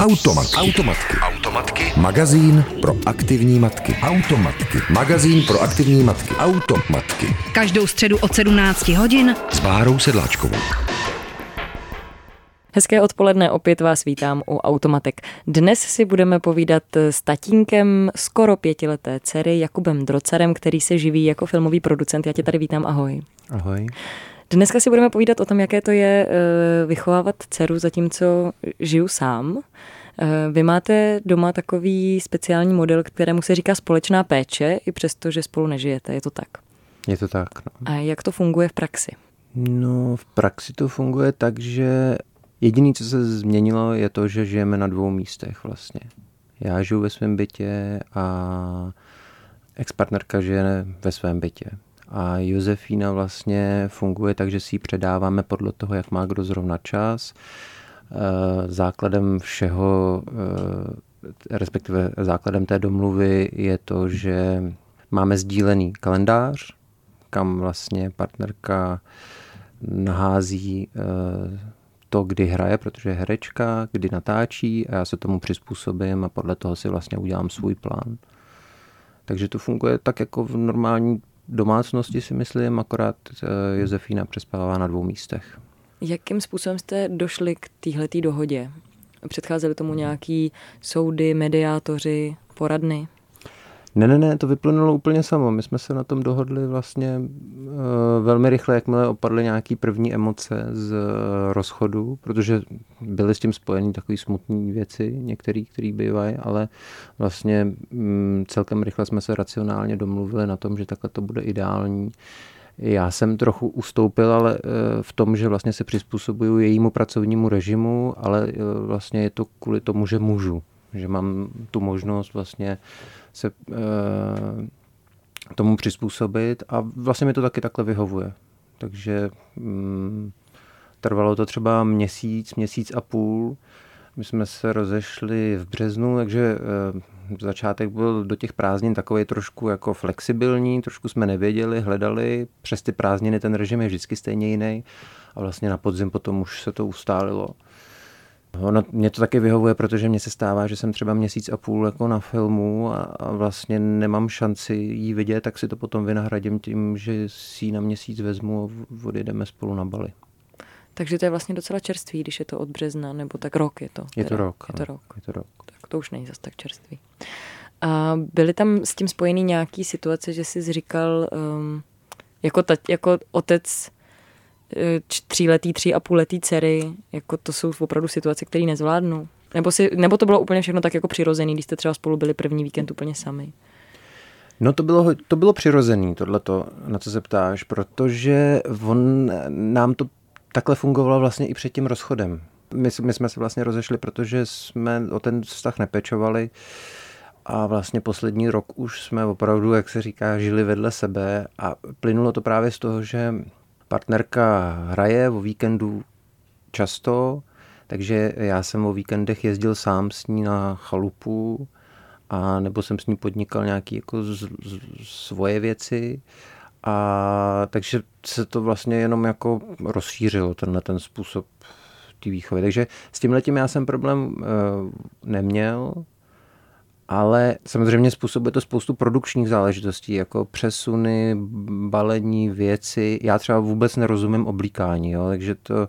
Automatky. Automatky. Automatky. Magazín pro aktivní matky. Automatky. Magazín pro aktivní matky. Automatky. Každou středu od 17 hodin S Bárou Sedláčkovou. Hezké odpoledne, opět vás vítám u Automatek. Dnes si budeme povídat s tatínkem skoro pětileté dcery Jakubem Drocarem, který se živí jako filmový producent. Já tě tady vítám, ahoj. Ahoj. Dneska si budeme povídat o tom, jaké to je eh, vychovávat dceru, zatímco žiju sám. Eh, Vy máte doma takový speciální model, kterému se říká společná péče, i přesto, že spolu nežijete, je to tak. Je to tak. No. A jak to funguje v praxi? no, v praxi to funguje tak, že jediné, co se změnilo, je to, že žijeme na dvou místech vlastně. Já žiju ve svém bytě a ex-partnerka žije ve svém bytě. A Josefína vlastně funguje tak, že si ji předáváme podle toho, jak má kdo zrovna čas. Eh, Základem všeho, eh, respektive základem té domluvy je to, že máme sdílený kalendář, kam vlastně partnerka nahází eh, to, kdy hraje, protože je herečka, kdy natáčí a já se tomu přizpůsobím a podle toho si vlastně udělám svůj plán. Takže to funguje tak jako v normální domácnosti si myslím, akorát eh, Josefína přespává na dvou místech. Jakým způsobem jste došli k téhletý dohodě? Předcházely tomu nějaký soudy, mediátoři, poradny? Ne, ne, ne, to vyplynulo úplně samo. My jsme se na tom dohodli vlastně uh, velmi rychle, jakmile opadly nějaký první emoce z uh, rozchodu, protože byly s tím spojeny takové smutné věci, některé, které bývají, ale vlastně um, celkem rychle jsme se racionálně domluvili na tom, že takhle to bude ideální. Já jsem trochu ustoupil, ale uh, v tom, že vlastně se přizpůsobuju jejímu pracovnímu režimu, ale vlastně je to kvůli tomu, že můžu. Že mám tu možnost vlastně se uh, tomu přizpůsobit a vlastně mi to taky takhle vyhovuje. Takže um, trvalo to třeba měsíc, měsíc a půl. My jsme se rozešli v březnu, takže uh, začátek byl do těch prázdnin takový trošku jako flexibilní, trošku jsme nevěděli, hledali. Přes ty prázdniny ten režim je vždycky stejně jiný a vlastně na podzim potom už se to ustálilo. Ono, mě to taky vyhovuje, protože mně se stává, že jsem třeba měsíc a půl jako na filmu a, a vlastně nemám šanci jí vidět, tak si to potom vynahradím tím, že si ji na měsíc vezmu a odjedeme spolu na Bali. Takže to je vlastně docela čerstvý, když je to od března, nebo tak rok je to. Je to rok. Je to rok. Je to rok. Tak to už není zas tak čerstvý. A byly tam s tím spojený nějaký situace, že jsi říkal, um, jako, tať, jako otec tříletý, tří a půlletý dcery, jako to jsou opravdu situace, které nezvládnu. Nebo, si, nebo to bylo úplně všechno tak jako přirozený, když jste třeba spolu byli první víkend úplně sami. No to bylo, to bylo přirozený, tohleto, na co se ptáš, protože on nám to takhle fungovalo vlastně i před tím rozchodem. My, my jsme se vlastně rozešli, protože jsme o ten vztah nepečovali a vlastně poslední rok už jsme opravdu, jak se říká, žili vedle sebe a plynulo to právě z toho, že partnerka hraje o víkendu často, takže já jsem o víkendech jezdil sám s ní na chalupu a nebo jsem s ní podnikal nějaké jako z, z, svoje věci a takže se to vlastně jenom jako rozšířilo, tenhle ten způsob té výchovy. Takže s tím já jsem problém uh, neměl, ale samozřejmě způsobuje to spoustu produkčních záležitostí, jako přesuny, balení, věci. Já třeba vůbec nerozumím oblíkání, jo, takže to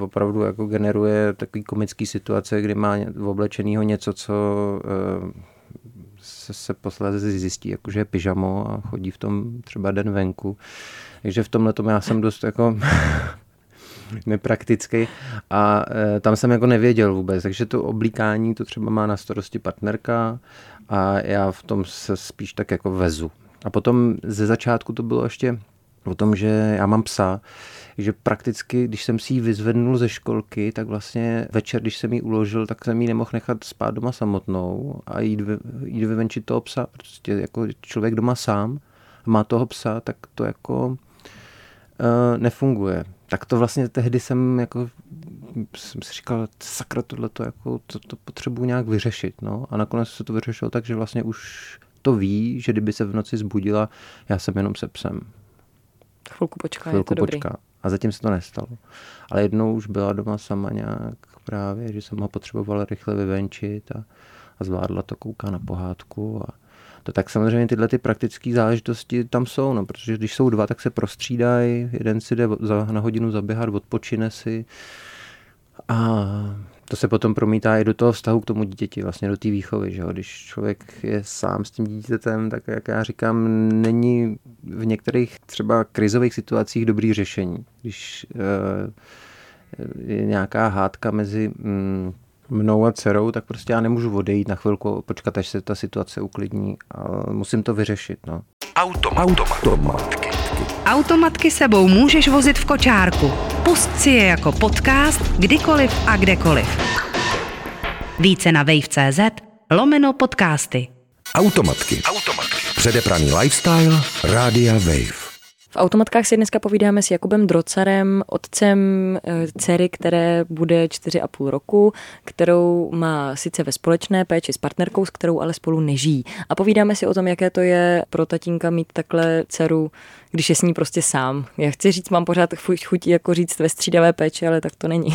opravdu jako generuje takový komický situace, kdy má oblečenýho něco, co eh, se, se posledně zjistí, jako, že je pyžamo a chodí v tom třeba den venku. Takže v tomhle já jsem dost jako nepraktický a e, tam jsem jako nevěděl vůbec, takže to oblíkání to třeba má na starosti partnerka a já v tom se spíš tak jako vezu. A potom ze začátku to bylo ještě o tom, že já mám psa, že prakticky, když jsem si ji vyzvednul ze školky, tak vlastně večer, když jsem ji uložil, tak jsem ji nemohl nechat spát doma samotnou a jít, jít vyvenčit toho psa. Prostě jako člověk doma sám má toho psa, tak to jako uh, nefunguje. Tak to vlastně tehdy jsem jako jsem si říkal, sakra, tohle to, jako, to, to potřebuji nějak vyřešit. No? A nakonec se to vyřešilo tak, že vlastně už to ví, že kdyby se v noci zbudila, já jsem jenom se psem. Chvilku počká, Chvilku je to dobrý. počká. A zatím se to nestalo. Ale jednou už byla doma sama nějak právě, že jsem ho potřebovala rychle vyvenčit a, a zvládla to, kouká na pohádku a tak samozřejmě tyhle ty praktické záležitosti tam jsou, no, protože když jsou dva, tak se prostřídají, jeden si jde za, na hodinu zaběhat, odpočine si a to se potom promítá i do toho vztahu k tomu dítěti, vlastně do té výchovy, že jo? Když člověk je sám s tím dítětem, tak jak já říkám, není v některých třeba krizových situacích dobrý řešení. Když uh, je nějaká hádka mezi mm, mnou a dcerou, tak prostě já nemůžu odejít na chvilku, počkat, až se ta situace uklidní, ale musím to vyřešit. No. Automatky. Automatky sebou můžeš vozit v kočárku. Pust si je jako podcast kdykoliv a kdekoliv. Více na wave.cz lomeno podcasty. Automatky. Automatky. Předepraný lifestyle Rádia Wave. Automatkách si dneska povídáme s Jakubem Drocarem, otcem eh, dcery, které bude 4,5 roku, kterou má sice ve společné péči s partnerkou, s kterou ale spolu nežijí. A povídáme si o tom, jaké to je pro tatínka mít takhle dceru, když je s ní prostě sám. Já chci říct, mám pořád chuť jako říct ve střídavé péči, ale tak to není.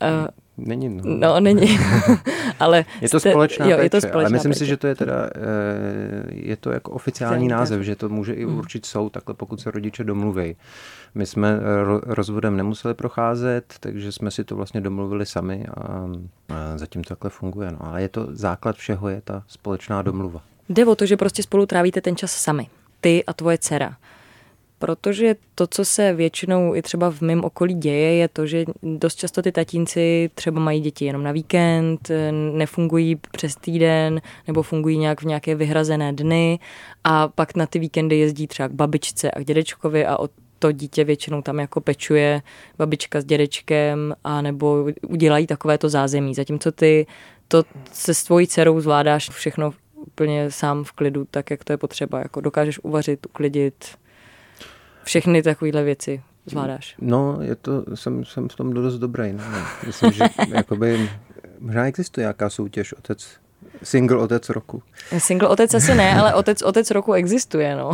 Není, no. No, není. ale je to společná jo, péče, je to společná ale myslím péče. si, že to je teda, eh, je to jako oficiální Oficiální název, že to může i Mm. určit soud, takhle pokud se rodiče domluví. My jsme eh, ro- rozvodem nemuseli procházet, takže jsme si to vlastně domluvili sami a, a zatím to takhle funguje. No. Ale je to základ všeho, je ta společná domluva. Jde o to, že prostě spolu trávíte ten čas sami. Ty a tvoje dcera. Protože to, co se většinou i třeba v mém okolí děje, je to, že dost často ty tatínci třeba mají děti jenom na víkend, nefungují přes týden nebo fungují nějak v nějaké vyhrazené dny a pak na ty víkendy jezdí třeba k babičce a k dědečkovi a o to dítě většinou tam jako pečuje babička s dědečkem a nebo udělají takovéto zázemí. Zatímco ty to se s tvojí dcerou zvládáš všechno úplně sám v klidu, tak jak to je potřeba. Jako dokážeš uvařit, uklidit, všechny takovéhle věci zvládáš. No, je to, jsem, jsem v tom dost dobrý. No. Myslím, že jakoby, možná existuje nějaká soutěž otec, single otec roku. Single otec asi ne, ale otec, otec roku existuje, no.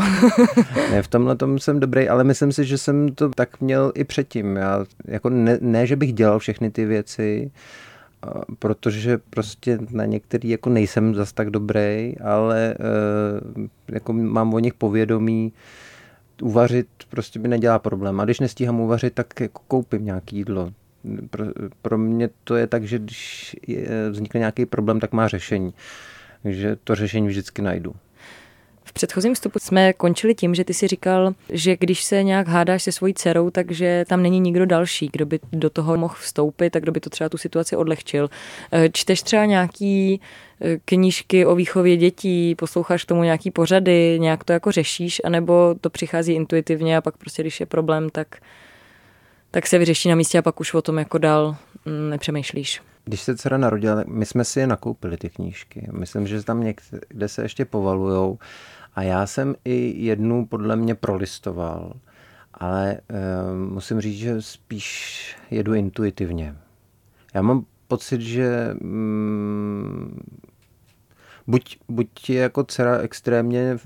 Ne, v tomhle tom jsem dobrý, ale myslím si, že jsem to tak měl i předtím. Já, jako ne, ne, že bych dělal všechny ty věci, protože prostě na některý jako nejsem zas tak dobrý, ale uh, jako mám o nich povědomí, uvařit prostě mi nedělá problém. A když nestíhám uvařit, tak jako koupím nějaký jídlo. Pro, pro mě to je tak, že když je, vznikne nějaký problém, tak má řešení. Takže to řešení vždycky najdu. V předchozím vstupu jsme končili tím, že ty si říkal, že když se nějak hádáš se svojí dcerou, takže tam není nikdo další, kdo by do toho mohl vstoupit a kdo by to třeba tu situaci odlehčil. Čteš třeba nějaký knížky o výchově dětí, posloucháš tomu nějaký pořady, nějak to jako řešíš, anebo to přichází intuitivně a pak prostě, když je problém, tak, tak se vyřeší na místě a pak už o tom jako dál mm, nepřemýšlíš. Když se dcera narodila, my jsme si je nakoupili, ty knížky. Myslím, že tam někde se ještě povalujou. A já jsem i jednu podle mě prolistoval, ale e, musím říct, že spíš jedu intuitivně. Já mám pocit, že mm, buď, buď je jako dcera extrémně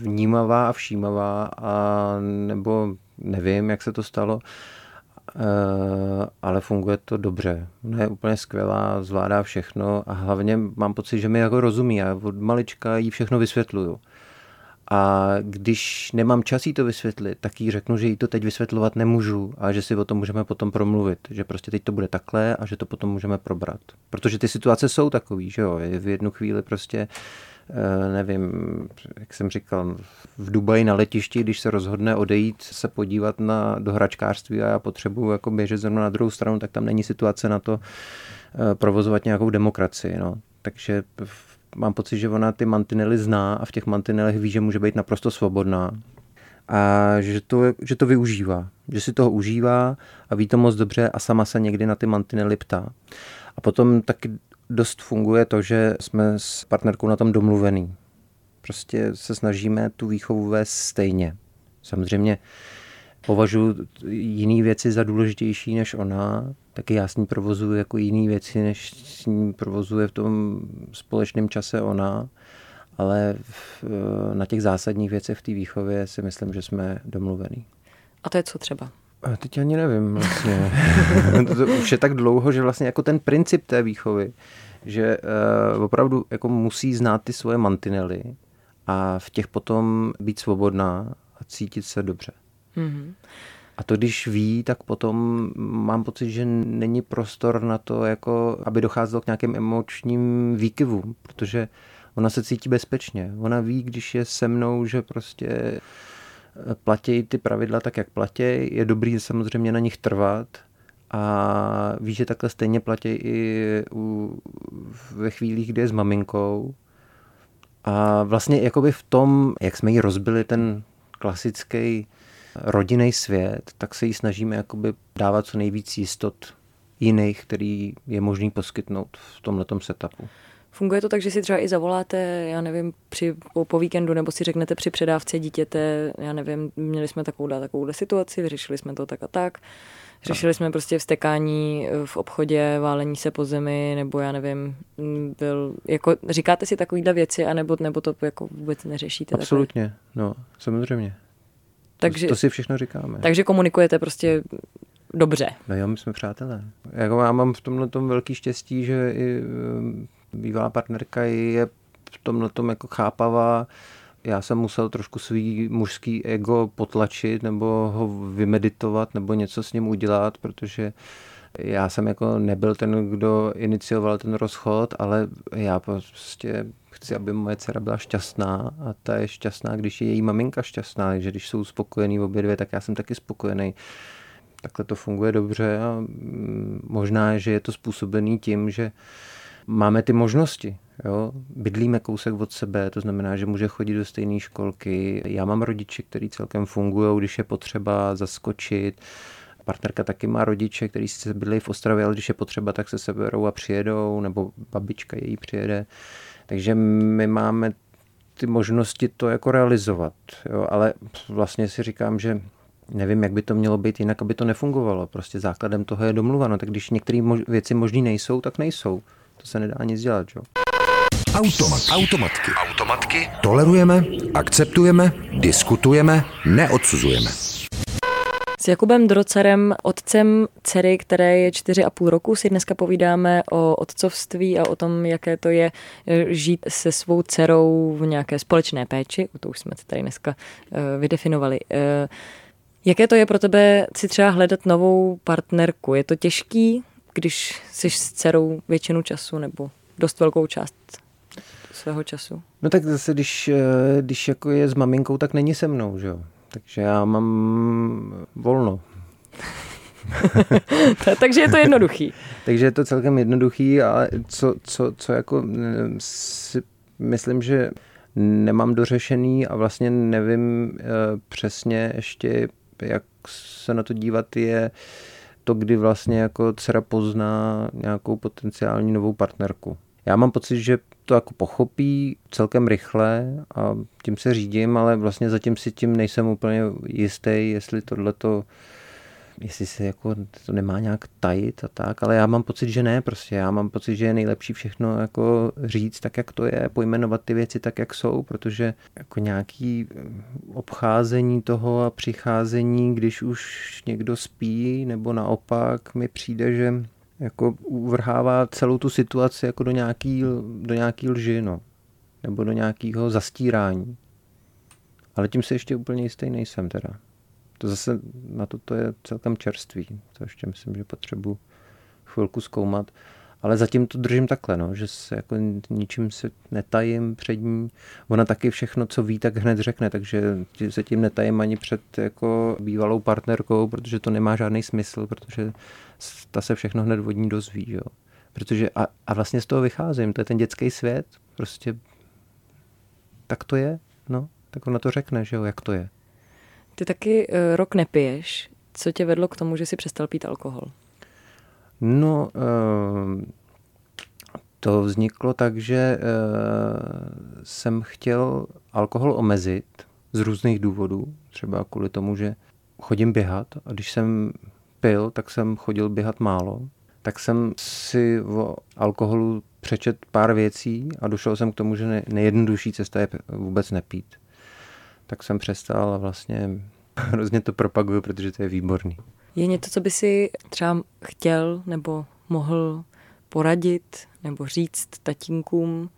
vnímavá a všímavá, a nebo nevím, jak se to stalo, Uh, ale funguje to dobře. Ona je úplně skvělá, zvládá všechno a hlavně mám pocit, že mi jako rozumí. Já od malička jí všechno vysvětluju. A když nemám čas jí to vysvětlit, tak jí řeknu, že jí to teď vysvětlovat nemůžu a že si o tom můžeme potom promluvit. Že prostě teď to bude takhle a že to potom můžeme probrat. Protože ty situace jsou takový, že jo. V jednu chvíli prostě nevím, jak jsem říkal, v Dubaji na letišti, když se rozhodne odejít se podívat na do hračkářství a já potřebuji jako běžet zrovna na druhou stranu, tak tam není situace na to provozovat nějakou demokracii. No. Takže mám pocit, že ona ty mantinely zná a v těch mantinelech ví, že může být naprosto svobodná a že to, že to využívá, že si toho užívá a ví to moc dobře a sama se někdy na ty mantinely ptá. A potom taky dost funguje to, že jsme s partnerkou na tom domluvený. Prostě se snažíme tu výchovu vést stejně. Samozřejmě považuji jiné věci za důležitější než ona, taky já s ní provozuji jako jiné věci, než s ní provozuje v tom společném čase ona, ale v, na těch zásadních věcech v té výchově si myslím, že jsme domluvení. A to je co třeba? A teď ani nevím vlastně. to, to už je tak dlouho, že vlastně jako ten princip té výchovy, že uh, opravdu jako musí znát ty svoje mantinely a v těch potom být svobodná a cítit se dobře. Mm-hmm. A to, když ví, tak potom mám pocit, že není prostor na to, jako, aby docházelo k nějakým emočním výkyvům, protože ona se cítí bezpečně. Ona ví, když je se mnou, že prostě eh, platí ty pravidla tak, jak platí. Je dobrý samozřejmě na nich trvat a ví, že takhle stejně platí i u, ve chvílích, kdy je s maminkou. A vlastně jakoby v tom, jak jsme jí rozbili ten klasický rodinný svět, tak se jí snažíme jakoby dávat co nejvíc jistot jiných, který je možný poskytnout v tomto setupu. Funguje to tak, že si třeba i zavoláte, já nevím, při, po, po víkendu, nebo si řeknete při předávce dítěte, já nevím, měli jsme takovou takovou situaci, vyřešili jsme to tak a tak. Řešili jsme prostě vstekání eh, v obchodě, válení se po zemi, nebo já nevím, mm, byl, jako, říkáte si takovýhle věci, anebo, nebo to jako vůbec neřešíte? Absolutně, takhle? no, samozřejmě. Takže, to, si všechno říkáme. Takže komunikujete prostě dobře. No jo, my jsme přátelé. Jako já mám v tomhle tom velký štěstí, že i eh, bývalá partnerka je v tomhle tom jako chápavá. Já jsem musel trošku svý mužský ego potlačit nebo ho vymeditovat nebo něco s ním udělat, protože já jsem jako nebyl ten, kdo inicioval ten rozchod, ale já prostě chci, aby moje dcera byla šťastná a ta je šťastná, když je její maminka šťastná, takže když jsou spokojení obě dvě, tak já jsem taky spokojený. Takhle to funguje dobře a mm, možná, že je to způsobený tím, že máme ty možnosti. Jo? Bydlíme kousek od sebe, to znamená, že může chodit do stejné školky. Já mám rodiče, který celkem fungují, když je potřeba zaskočit. Partnerka taky má rodiče, kteří se bydlí v Ostravě, ale když je potřeba, tak se seberou a přijedou, nebo babička její přijede. Takže my máme ty možnosti to jako realizovat. Jo? Ale vlastně si říkám, že nevím, jak by to mělo být, jinak aby to nefungovalo. Prostě základem toho je domluva. No, tak když některé mož- věci možné nejsou, tak nejsou. To se nedá nic dělat, jo. Automat. Automatky. Automatky. Tolerujeme, akceptujeme, diskutujeme, neodsuzujeme. S Jakubem Drocerem, otcem dcery, které je čtyři a půl roku, si dneska povídáme o otcovství a o tom, jaké to je eh, žít se svou dcerou v nějaké společné péči. To už jsme tady dneska eh, vydefinovali. Eh, jaké to je pro tebe si třeba hledat novou partnerku? Je to těžký, když jsi s dcerou většinu času nebo dost velkou část svého času? No tak zase, když, když jako je s maminkou, tak není se mnou, že jo? Takže já mám volno. Takže je to jednoduchý. Takže je to celkem jednoduchý, ale co, co, co jako eh, si myslím, že nemám dořešený a vlastně nevím eh, přesně ještě, jak se na to dívat, je to, kdy vlastně jako dcera pozná nějakou potenciální novou partnerku. Já mám pocit, že to jako pochopí celkem rychle a tím se řídím, ale vlastně zatím si tím nejsem úplně jistý, jestli tohle to jestli se jako to nemá nějak tajit a tak, ale já mám pocit, že ne, prostě. Já mám pocit, že je nejlepší všechno jako říct tak, jak to je, pojmenovat ty věci tak, jak jsou, protože jako nějaký obcházení toho a přicházení, když už někdo spí, nebo naopak mi přijde, že jako uvrhává celou tu situaci jako do nějaký, do nějaký lži, no. Nebo do nějakého zastírání. Ale tím se ještě úplně jistý nejsem teda. To zase na to, to je celkem čerství. To ještě myslím, že potřebuji chvilku zkoumat. Ale zatím to držím takhle, no, že se jako ničím se netajím před ní. Ona taky všechno, co ví, tak hned řekne, takže se tím netajím ani před jako bývalou partnerkou, protože to nemá žádný smysl, protože ta se všechno hned od ní dozví, jo. Protože a, a vlastně z toho vycházím, to je ten dětský svět, prostě tak to je, no, tak ona to řekne, že jo, jak to je. Ty taky uh, rok nepiješ. Co tě vedlo k tomu, že jsi přestal pít alkohol? No, uh, to vzniklo tak, že uh, jsem chtěl alkohol omezit z různých důvodů. Třeba kvůli tomu, že chodím běhat a když jsem pil, tak jsem chodil běhat málo. Tak jsem si o alkoholu přečet pár věcí a došel jsem k tomu, že nejjednodušší cesta je vůbec nepít. Tak jsem přestal a vlastně Hrozně to propaguju, protože to je výborný. Je něco, co by si třeba chtěl nebo mohl poradit nebo říct tatínkům,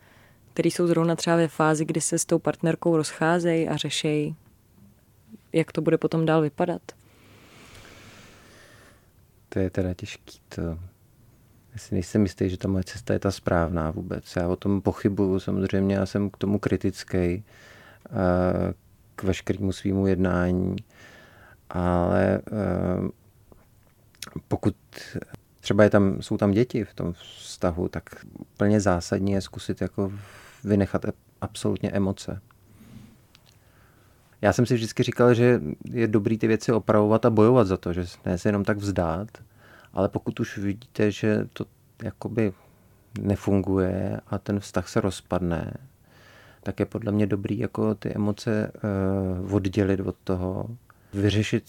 který jsou zrovna třeba ve fázi, kdy se s tou partnerkou rozcházejí a řešejí, jak to bude potom dál vypadat? To je teda těžký. To... Já si nejsem jistý, že ta moje cesta je ta správná vůbec. Já o tom pochybuju samozřejmě, já jsem k tomu kritický, k veškerému svýmu jednání, ale pokud třeba je tam, jsou tam děti v tom vztahu, tak plně zásadní je zkusit jako vynechat absolutně emoce. Já jsem si vždycky říkal, že je dobrý ty věci opravovat a bojovat za to, že ne se jenom tak vzdát, ale pokud už vidíte, že to jakoby nefunguje a ten vztah se rozpadne, tak je podle mě dobrý jako ty emoce uh, oddělit od toho, vyřešit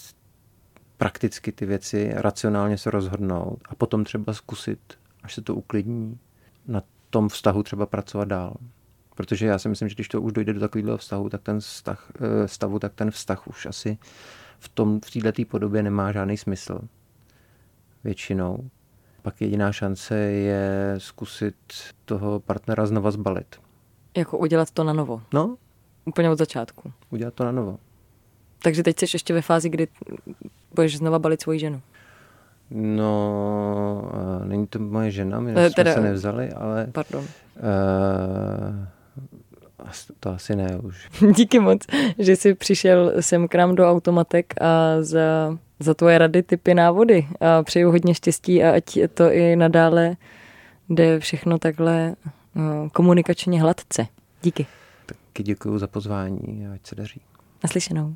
prakticky ty věci, racionálně se rozhodnout a potom třeba zkusit, až se to uklidní, na tom vztahu třeba pracovat dál. Protože já si myslím, že když to už dojde do takového vztahu, tak ten vztah, eh, stavu, tak ten vztah už asi v, tom, v této podobě nemá žádný smysl. Většinou. Pak jediná šance je zkusit toho partnera znova zbalit. Jako udělat to na novo? No. Úplně od začátku? Udělat to na novo. Takže teď jsi ještě ve fázi, kdy budeš znova balit svoji ženu? No, není to moje žena, my jsme teda, se nevzali, ale... Pardon. Uh, to asi ne už. Díky moc, že jsi přišel sem k nám do Automatek a za, za tvoje rady, typy, návody. A přeju hodně štěstí a ať to i nadále jde všechno takhle komunikačně hladce. Díky. Taky děkuji za pozvání a ať se daří. Naslyšenou.